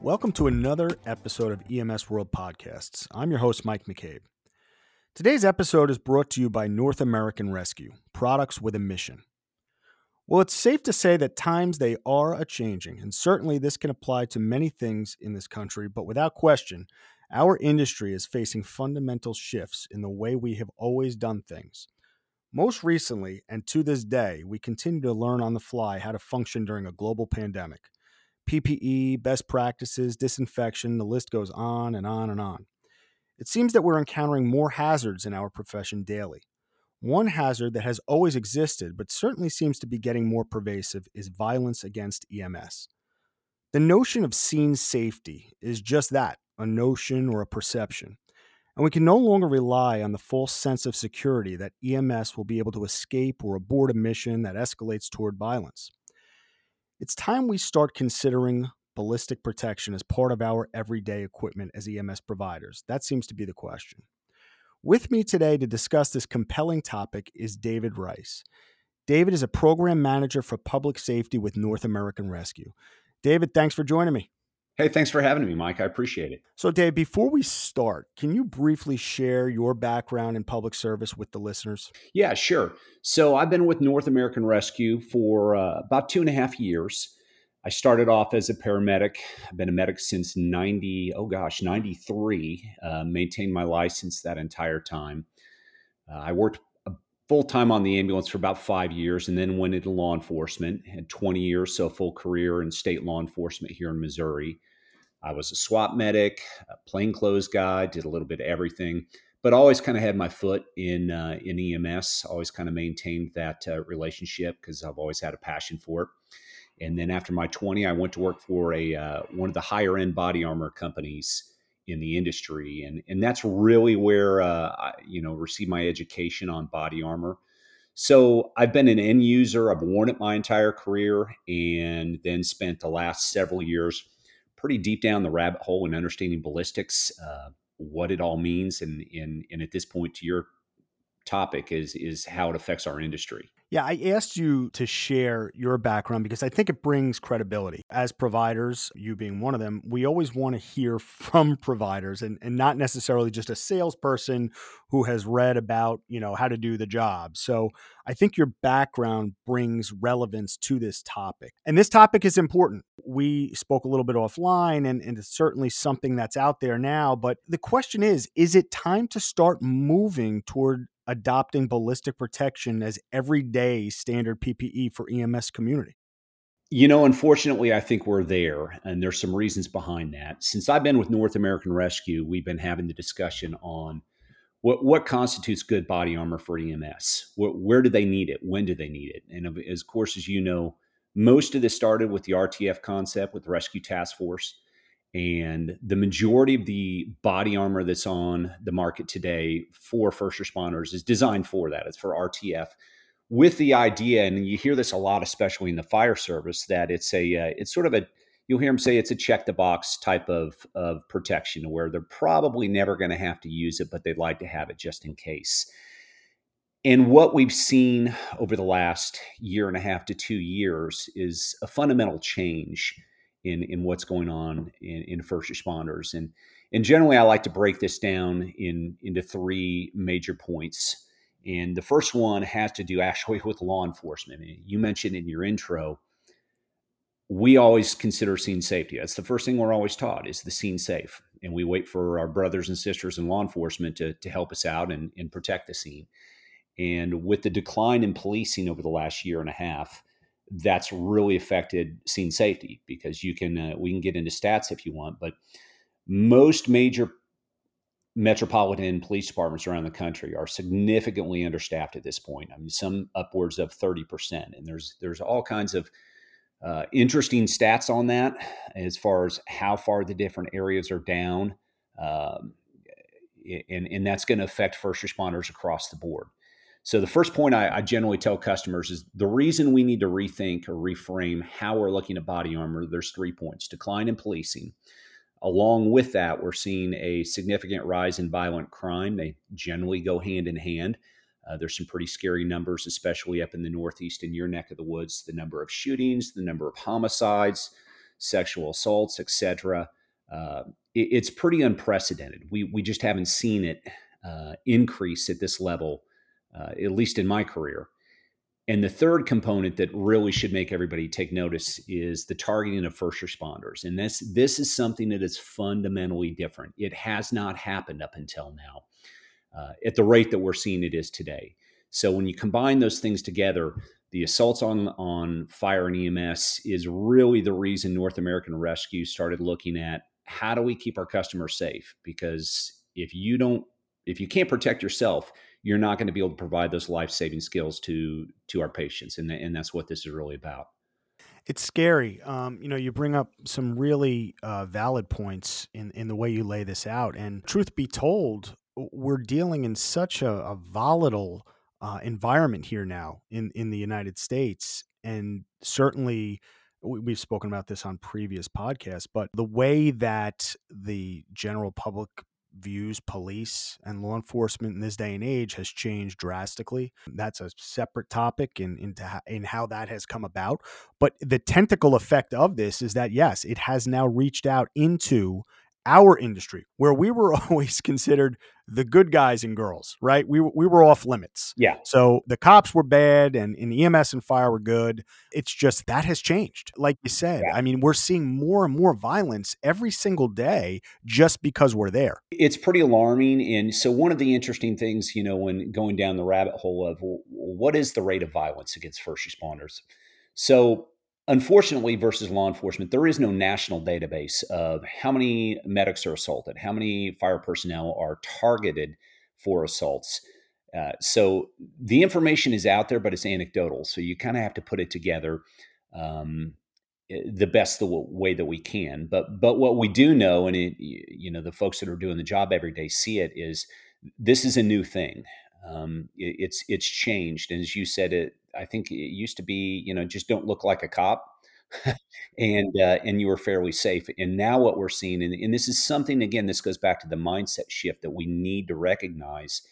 Welcome to another episode of EMS World Podcasts. I'm your host, Mike McCabe. Today's episode is brought to you by North American Rescue, products with a mission. Well, it's safe to say that times they are a changing, and certainly this can apply to many things in this country, but without question, our industry is facing fundamental shifts in the way we have always done things. Most recently, and to this day, we continue to learn on the fly how to function during a global pandemic. PPE, best practices, disinfection, the list goes on and on and on. It seems that we're encountering more hazards in our profession daily. One hazard that has always existed, but certainly seems to be getting more pervasive, is violence against EMS. The notion of scene safety is just that a notion or a perception. And we can no longer rely on the false sense of security that EMS will be able to escape or abort a mission that escalates toward violence. It's time we start considering ballistic protection as part of our everyday equipment as EMS providers. That seems to be the question. With me today to discuss this compelling topic is David Rice. David is a program manager for public safety with North American Rescue. David, thanks for joining me. Hey, thanks for having me, Mike. I appreciate it. So, Dave, before we start, can you briefly share your background in public service with the listeners? Yeah, sure. So, I've been with North American Rescue for uh, about two and a half years. I started off as a paramedic. I've been a medic since 90, oh gosh, 93. Uh, maintained my license that entire time. Uh, I worked full time on the ambulance for about five years and then went into law enforcement. Had 20 years, so full career in state law enforcement here in Missouri. I was a SWAT medic, a plainclothes guy, did a little bit of everything, but always kind of had my foot in uh, in EMS. Always kind of maintained that uh, relationship because I've always had a passion for it. And then after my 20, I went to work for a uh, one of the higher end body armor companies in the industry, and and that's really where uh, I, you know received my education on body armor. So I've been an end user. I've worn it my entire career, and then spent the last several years pretty deep down the rabbit hole in understanding ballistics, uh, what it all means, and, and and at this point, to your topic is is how it affects our industry. Yeah, I asked you to share your background because I think it brings credibility. As providers, you being one of them, we always want to hear from providers and, and not necessarily just a salesperson who has read about, you know, how to do the job. So I think your background brings relevance to this topic. And this topic is important. We spoke a little bit offline and, and it's certainly something that's out there now. But the question is, is it time to start moving toward adopting ballistic protection as everyday standard PPE for EMS community? You know, unfortunately, I think we're there, and there's some reasons behind that. Since I've been with North American Rescue, we've been having the discussion on what what constitutes good body armor for EMS. Where, where do they need it? When do they need it? And of, as course, as you know, most of this started with the RTF concept with the Rescue Task Force. And the majority of the body armor that's on the market today for first responders is designed for that. It's for RTF with the idea, and you hear this a lot, especially in the fire service, that it's a, uh, it's sort of a, you'll hear them say it's a check the box type of, of protection where they're probably never going to have to use it, but they'd like to have it just in case. And what we've seen over the last year and a half to two years is a fundamental change in in what's going on in, in first responders. And and generally, I like to break this down in into three major points. And the first one has to do actually with law enforcement. You mentioned in your intro, we always consider scene safety. That's the first thing we're always taught is the scene safe. And we wait for our brothers and sisters in law enforcement to, to help us out and, and protect the scene. And with the decline in policing over the last year and a half, that's really affected scene safety because you can uh, we can get into stats if you want but most major metropolitan police departments around the country are significantly understaffed at this point i mean some upwards of 30% and there's there's all kinds of Uh, interesting stats on that as far as how far the different areas are down. Um, and, and that's going to affect first responders across the board. So the first point I, I, generally tell customers is the reason we need to rethink or reframe how we're looking at body armor. There's three points: decline in policing. Along with that, we're seeing a significant rise in violent crime. They generally go hand in hand. Uh, there's some pretty scary numbers, especially up in the Northeast in your neck of the woods. The number of shootings, the number of homicides, sexual assaults, etc. Uh, it, it's pretty unprecedented. We we just haven't seen it uh, increase at this level, uh, at least in my career. And the third component that really should make everybody take notice is the targeting of first responders. And this this is something that is fundamentally different. It has not happened up until now uh, at the rate that we're seeing it is today. So when you combine those things together, the assaults on on fire and EMS is really the reason North American Rescue started looking at how do we keep our customers safe? Because if you don't, if you can't protect yourself, you're not going to be able to provide those life saving skills to to our patients, and and that's what this is really about. It's scary. Um, you know, you bring up some really uh, valid points in in the way you lay this out, and truth be told, we're dealing in such a, a volatile uh, environment here now in in the United States, and certainly we've spoken about this on previous podcasts, but the way that the general public views police and law enforcement in this day and age has changed drastically. That's a separate topic in into in how that has come about. But the tentacle effect of this is that yes, it has now reached out into our industry where we were always considered the good guys and girls, right? We, we were off limits. Yeah. So the cops were bad and, and EMS and fire were good. It's just that has changed. Like you said, yeah. I mean, we're seeing more and more violence every single day just because we're there. It's pretty alarming. And so, one of the interesting things, you know, when going down the rabbit hole of well, what is the rate of violence against first responders? So, Unfortunately, versus law enforcement, there is no national database of how many medics are assaulted, how many fire personnel are targeted for assaults. Uh, so the information is out there, but it's anecdotal. So you kind of have to put it together um, the best the way that we can. But but what we do know, and it, you know, the folks that are doing the job every day see it is this is a new thing. Um, it, it's it's changed, and as you said, it I think it used to be, you know, just don't look like a cop. and uh, and you were fairly safe. And now what we're seeing, and, and this is something again, this goes back to the mindset shift that we need to recognize,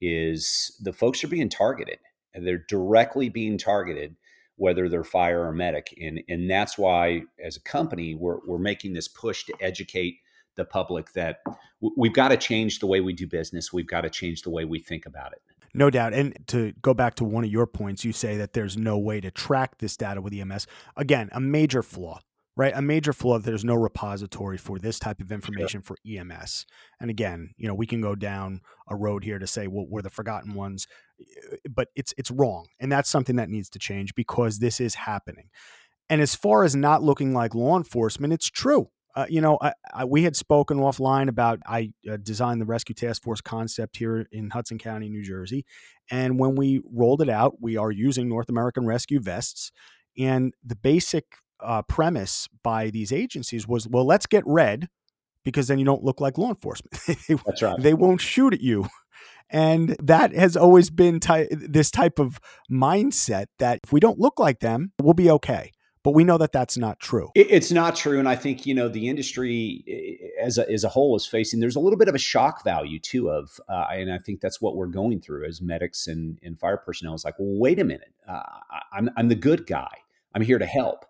is the folks are being targeted. They're directly being targeted, whether they're fire or medic, and and that's why as a company we're we're making this push to educate the public that w- we've got to change the way we do business. We've got to change the way we think about it. No doubt. And to go back to one of your points, you say that there's no way to track this data with EMS. Again, a major flaw, right? A major flaw that there's no repository for this type of information sure. for EMS. And again, you know, we can go down a road here to say, well, we're the forgotten ones, eh, but it's it's wrong. And that's something that needs to change because this is happening. And as far as not looking like law enforcement, it's true. Uh, you know, I, I, we had spoken offline about I uh, designed the rescue task force concept here in Hudson County, New Jersey, and when we rolled it out, we are using North American Rescue vests, and the basic uh, premise by these agencies was, well, let's get red because then you don't look like law enforcement. That's right. They won't shoot at you. And that has always been ty- this type of mindset that if we don't look like them, we'll be okay but we know that that's not true. It's not true, and I think you know the industry as a, as a whole is facing. There's a little bit of a shock value too of, uh, and I think that's what we're going through as medics and, and fire personnel. Is like, well, wait a minute, uh, I'm I'm the good guy. I'm here to help,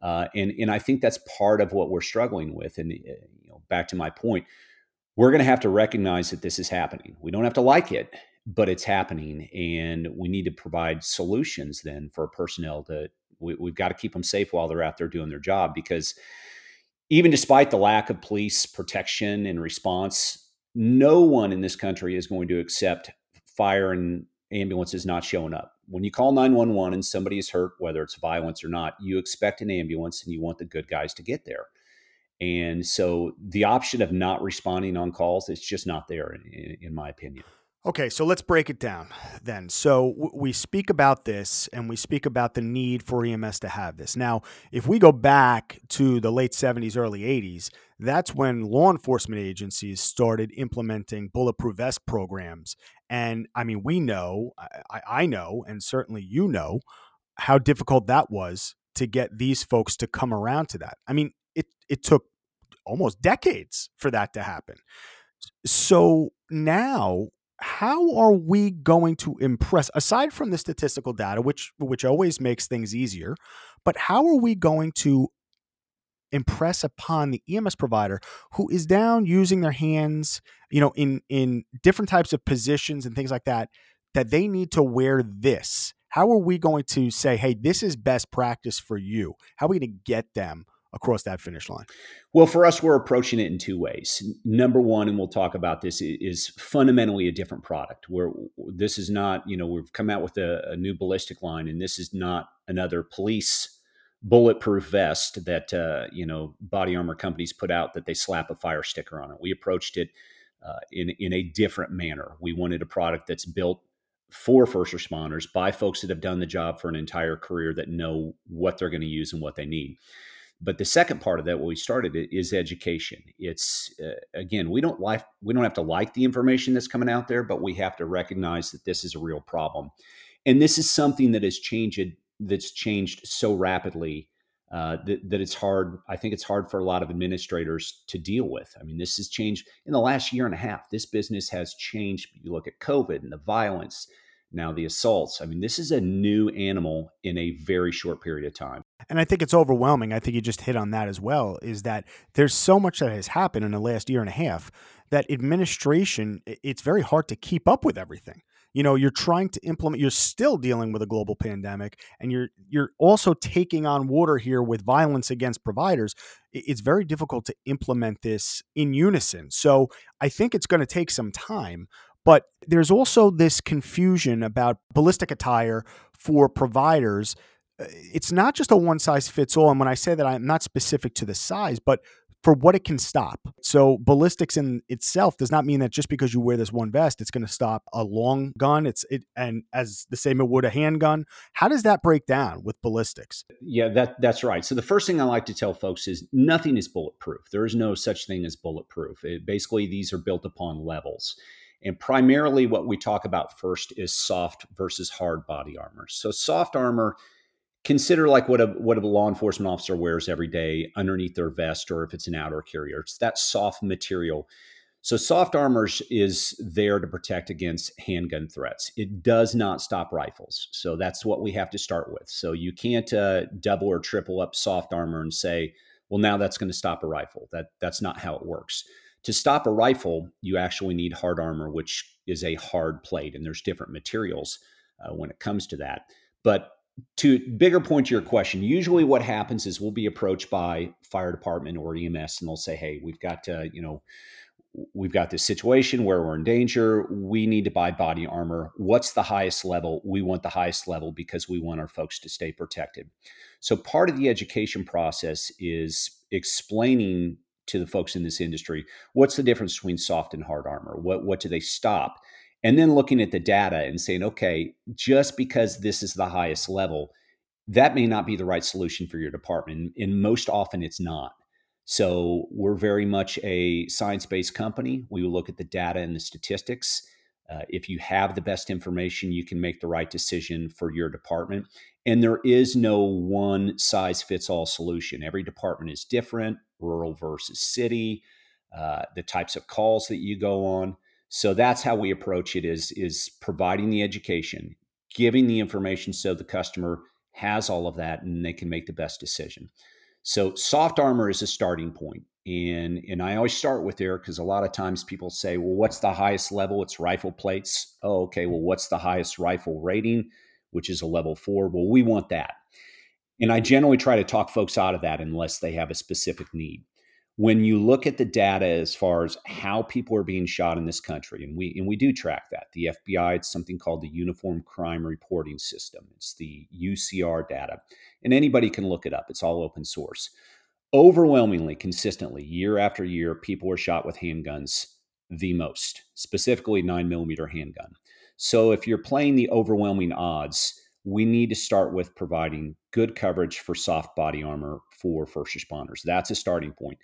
uh, and and I think that's part of what we're struggling with. And uh, you know, back to my point, we're going to have to recognize that this is happening. We don't have to like it, but it's happening, and we need to provide solutions then for personnel to we, we've got to keep them safe while they're out there doing their job because even despite the lack of police protection and response, no one in this country is going to accept fire and ambulances not showing up. When you call 911 and somebody is hurt, whether it's violence or not, you expect an ambulance and you want the good guys to get there. And so the option of not responding on calls is just not there, in, in my opinion. Okay, so let's break it down then. So we speak about this and we speak about the need for EMS to have this. Now, if we go back to the late 70s, early 80s, that's when law enforcement agencies started implementing bulletproof vest programs. And I mean, we know, I, I know, and certainly you know, how difficult that was to get these folks to come around to that. I mean, it, it took almost decades for that to happen. So now how are we going to impress aside from the statistical data which which always makes things easier but how are we going to impress upon the EMS provider who is down using their hands you know in in different types of positions and things like that that they need to wear this? How are we going to say hey this is best practice for you. How are we going to get them across that finish line? Well, for us, we're approaching it in two ways. Number one, and we'll talk about this, is fundamentally a different product. Where this is not, you know, we've come out with a, a new ballistic line, and this is not another police bulletproof vest that uh, you know body armor companies put out that they slap a fire sticker on it. We approached it uh, in in a different manner. We wanted a product that's built for first responders by folks that have done the job for an entire career that know what they're going to use and what they need. But the second part of that, what we started, is education. It's uh, again, we don't like we don't have to like the information that's coming out there, but we have to recognize that this is a real problem, and this is something that has changed that's changed so rapidly uh, that, that it's hard. I think it's hard for a lot of administrators to deal with. I mean, this has changed in the last year and a half. This business has changed. You look at COVID and the violence, now the assaults. I mean, this is a new animal in a very short period of time. And I think it's overwhelming. I think you just hit on that as well is that there's so much that has happened in the last year and a half that administration, it's very hard to keep up with everything. You know, you're trying to implement you're still dealing with a global pandemic and you're you're also taking on water here with violence against providers. It's very difficult to implement this in unison. So, I think it's going to take some time, but there's also this confusion about ballistic attire for providers it's not just a one size fits all. And when I say that, I'm not specific to the size, but for what it can stop. So ballistics in itself does not mean that just because you wear this one vest, it's going to stop a long gun. It's it and as the same it would a handgun. How does that break down with ballistics? Yeah, that that's right. So the first thing I like to tell folks is nothing is bulletproof. There is no such thing as bulletproof. It, basically, these are built upon levels. And primarily, what we talk about first is soft versus hard body armor. So, soft armor consider like what a what a law enforcement officer wears every day underneath their vest or if it's an outer carrier. It's that soft material. So soft armor is there to protect against handgun threats. It does not stop rifles. So that's what we have to start with. So you can't uh, double or triple up soft armor and say well now that's going to stop a rifle. That that's not how it works. To stop a rifle you actually need hard armor which is a hard plate and there's different materials uh, when it comes to that. But to bigger point to your question, usually what happens is we'll be approached by fire department or EMS, and they'll say, "Hey, we've got to, you know, we've got this situation where we're in danger. We need to buy body armor. What's the highest level? We want the highest level because we want our folks to stay protected." So part of the education process is explaining to the folks in this industry what's the difference between soft and hard armor. What what do they stop? And then looking at the data and saying, okay, just because this is the highest level, that may not be the right solution for your department. And most often it's not. So we're very much a science based company. We look at the data and the statistics. Uh, if you have the best information, you can make the right decision for your department. And there is no one size fits all solution. Every department is different, rural versus city, uh, the types of calls that you go on. So that's how we approach it is is providing the education, giving the information so the customer has all of that and they can make the best decision. So soft armor is a starting point. And, and I always start with there because a lot of times people say, well, what's the highest level? It's rifle plates. Oh, okay. Well, what's the highest rifle rating, which is a level four? Well, we want that. And I generally try to talk folks out of that unless they have a specific need when you look at the data as far as how people are being shot in this country, and we and we do track that. The FBI, it's something called the Uniform Crime Reporting System. It's the UCR data, and anybody can look it up. It's all open source. Overwhelmingly, consistently, year after year, people are shot with handguns the most, specifically nine millimeter handgun. So if you're playing the overwhelming odds, we need to start with providing good coverage for soft body armor for first responders. That's a starting point.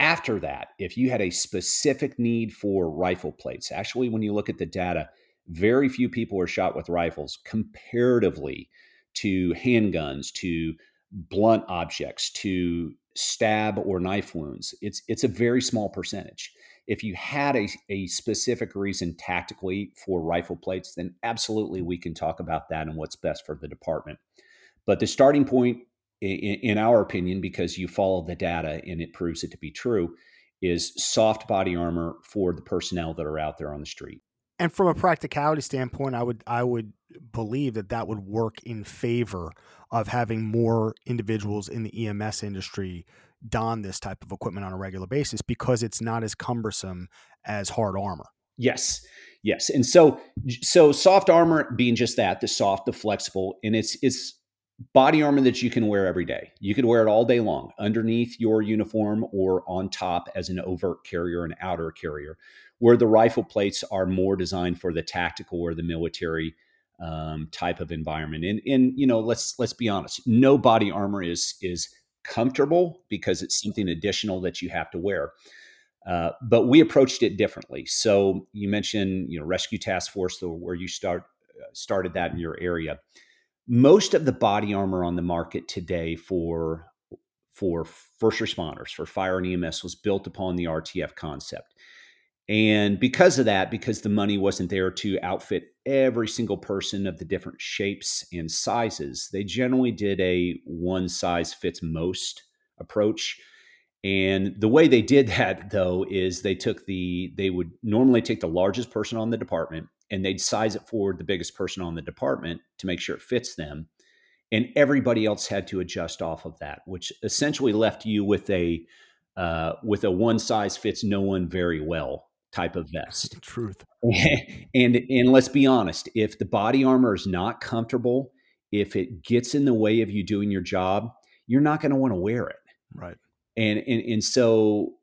After that, if you had a specific need for rifle plates, actually, when you look at the data, very few people are shot with rifles comparatively to handguns, to blunt objects, to stab or knife wounds. It's it's a very small percentage. If you had a, a specific reason tactically for rifle plates, then absolutely we can talk about that and what's best for the department. But the starting point, in, in our opinion, because you follow the data and it proves it to be true, is soft body armor for the personnel that are out there on the street. And from a practicality standpoint, I would I would believe that that would work in favor of having more individuals in the EMS industry don this type of equipment on a regular basis because it's not as cumbersome as hard armor. Yes. Yes. And so so soft armor being just that, the soft, the flexible, and it's it's body armor that you can wear every day. You could wear it all day long underneath your uniform or on top as an overt carrier, an outer carrier, where the rifle plates are more designed for the tactical or the military um, type of environment. And and you know, let's let's be honest, no body armor is is comfortable because it's something additional that you have to wear. Uh, but we approached it differently. So you mentioned, you know, Rescue Task Force, the, where you start uh, started that in your area. Most of the body armor on the market today for for first responders, for fire and EMS, was built upon the RTF concept. And because of that, because the money wasn't there to outfit every single person of the different shapes and sizes, they generally did a one size fits most approach. And the way they did that, though, is they took the, they would normally take the largest person on the department and they'd size it for the biggest person on the department to make sure it fits them. And everybody else had to adjust off of that, which essentially left you with a, uh, with a one size fits no one very well type of vest. Truth. and and let's be honest, if the body armor is not comfortable, if it gets in the way of you doing your job, you're not going to want to wear it. Right. And and and so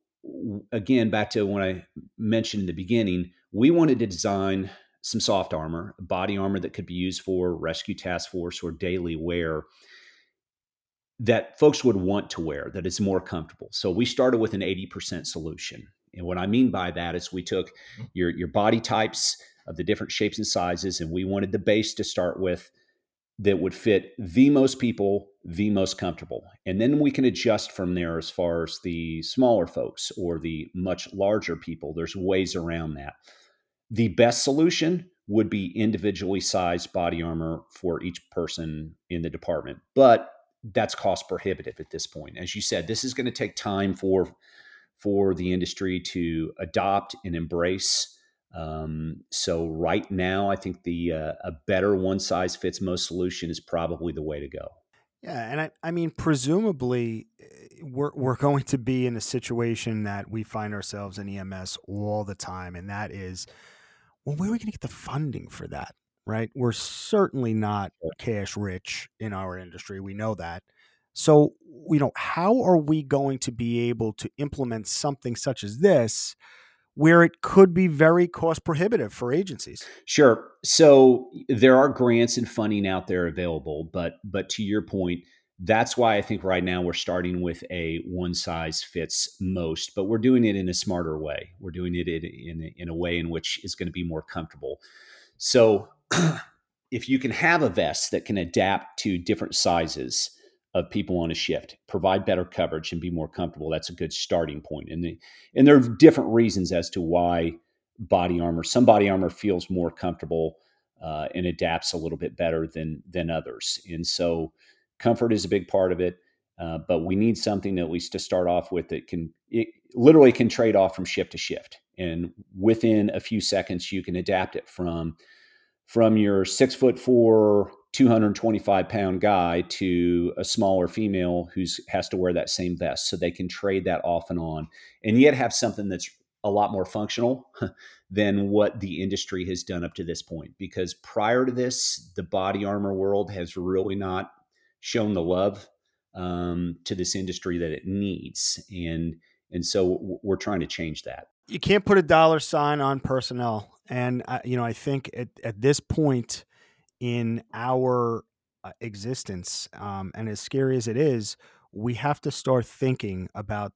again, back to when I mentioned in the beginning, we wanted to design some soft armor, body armor that could be used for rescue task force or daily wear that folks would want to wear that is more comfortable. So we started with an 80% solution. And what I mean by that is we took mm-hmm. your, your body types of the different shapes and sizes, and we wanted the base to start with that would fit the most people, the most comfortable. And then we can adjust from there as far as the smaller folks or the much larger people. There's ways around that. The best solution would be individually sized body armor for each person in the department. But that's cost prohibitive at this point. As you said, this is going to take time for for the industry to adopt and embrace. Um, so right now, I think the uh, a better one size fits most solution is probably the way to go. Yeah, and I, I mean, presumably, eh, we're we're going to be in a situation that we find ourselves in EMS all the time, and that is, well, where are we going to get the funding for that? Right? We're certainly not cash rich in our industry. We know that. So, you know, how are we going to be able to implement something such as this where it could be very cost prohibitive for agencies? Sure. So, there are grants and funding out there available, but but to your point, that's why I think right now we're starting with a one size fits most, but we're doing it in a smarter way. We're doing it in, in, a way in which is going to be more comfortable. So, if you can have a vest that can adapt to different sizes, of people on a shift, provide better coverage and be more comfortable. That's a good starting point. And the, and there are different reasons as to why body armor, some body armor feels more comfortable uh, and adapts a little bit better than than others. And so comfort is a big part of it. Uh, but we need something at least to start off with that can it literally can trade off from shift to shift. And within a few seconds, you can adapt it from from your six foot four 225 pound guy to a smaller female who has to wear that same vest so they can trade that off and on and yet have something that's a lot more functional than what the industry has done up to this point because prior to this the body armor world has really not shown the love um, to this industry that it needs and and so we're trying to change that You can't put a dollar sign on personnel. And, you know, I think at, at this point in our uh, existence, um, and as scary as it is, we have to start thinking about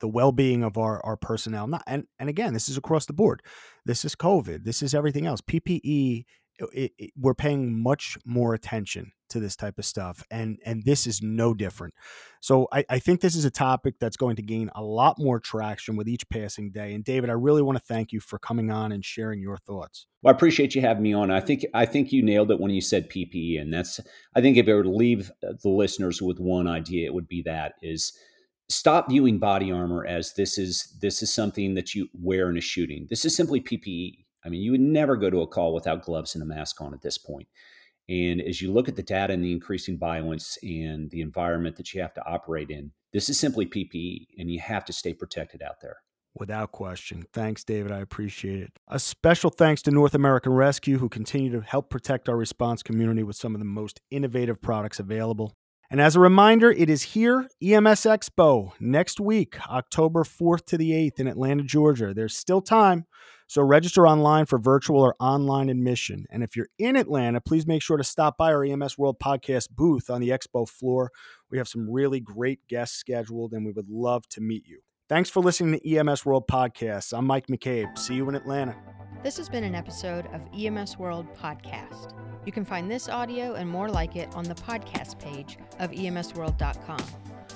the well-being of our, our personnel. Not, and, and again, this is across the board. This is COVID. This is everything else. PPE, it, it, we're paying much more attention to this type of stuff and and this is no different. So I, I think this is a topic that's going to gain a lot more traction with each passing day and david i really want to thank you for coming on and sharing your thoughts. Well i appreciate you having me on. I think i think you nailed it when you said ppe and that's i think if i were to leave uh, the listeners with one idea it would be that is stop viewing body armor as this is this is something that you wear in a shooting. This is simply ppe I mean, you would never go to a call without gloves and a mask on at this point. And as you look at the data and the increasing violence and the environment that you have to operate in, this is simply PPE, and you have to stay protected out there. Without question. Thanks, David. I appreciate it. A special thanks to North American Rescue, who continue to help protect our response community with some of the most innovative products available. And as a reminder, it is here, EMS Expo, next week, October 4th to the 8th in Atlanta, Georgia. There's still time. So register online for virtual or online admission. And if you're in Atlanta, please make sure to stop by our EMS World Podcast booth on the expo floor. We have some really great guests scheduled, and we would love to meet you. Thanks for listening to EMS World Podcast. I'm Mike McCabe. See you in Atlanta. This has been an episode of EMS World Podcast. You can find this audio and more like it on the podcast page of emsworld.com.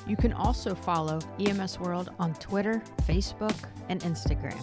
You can also follow EMS World on Twitter, Facebook, and Instagram.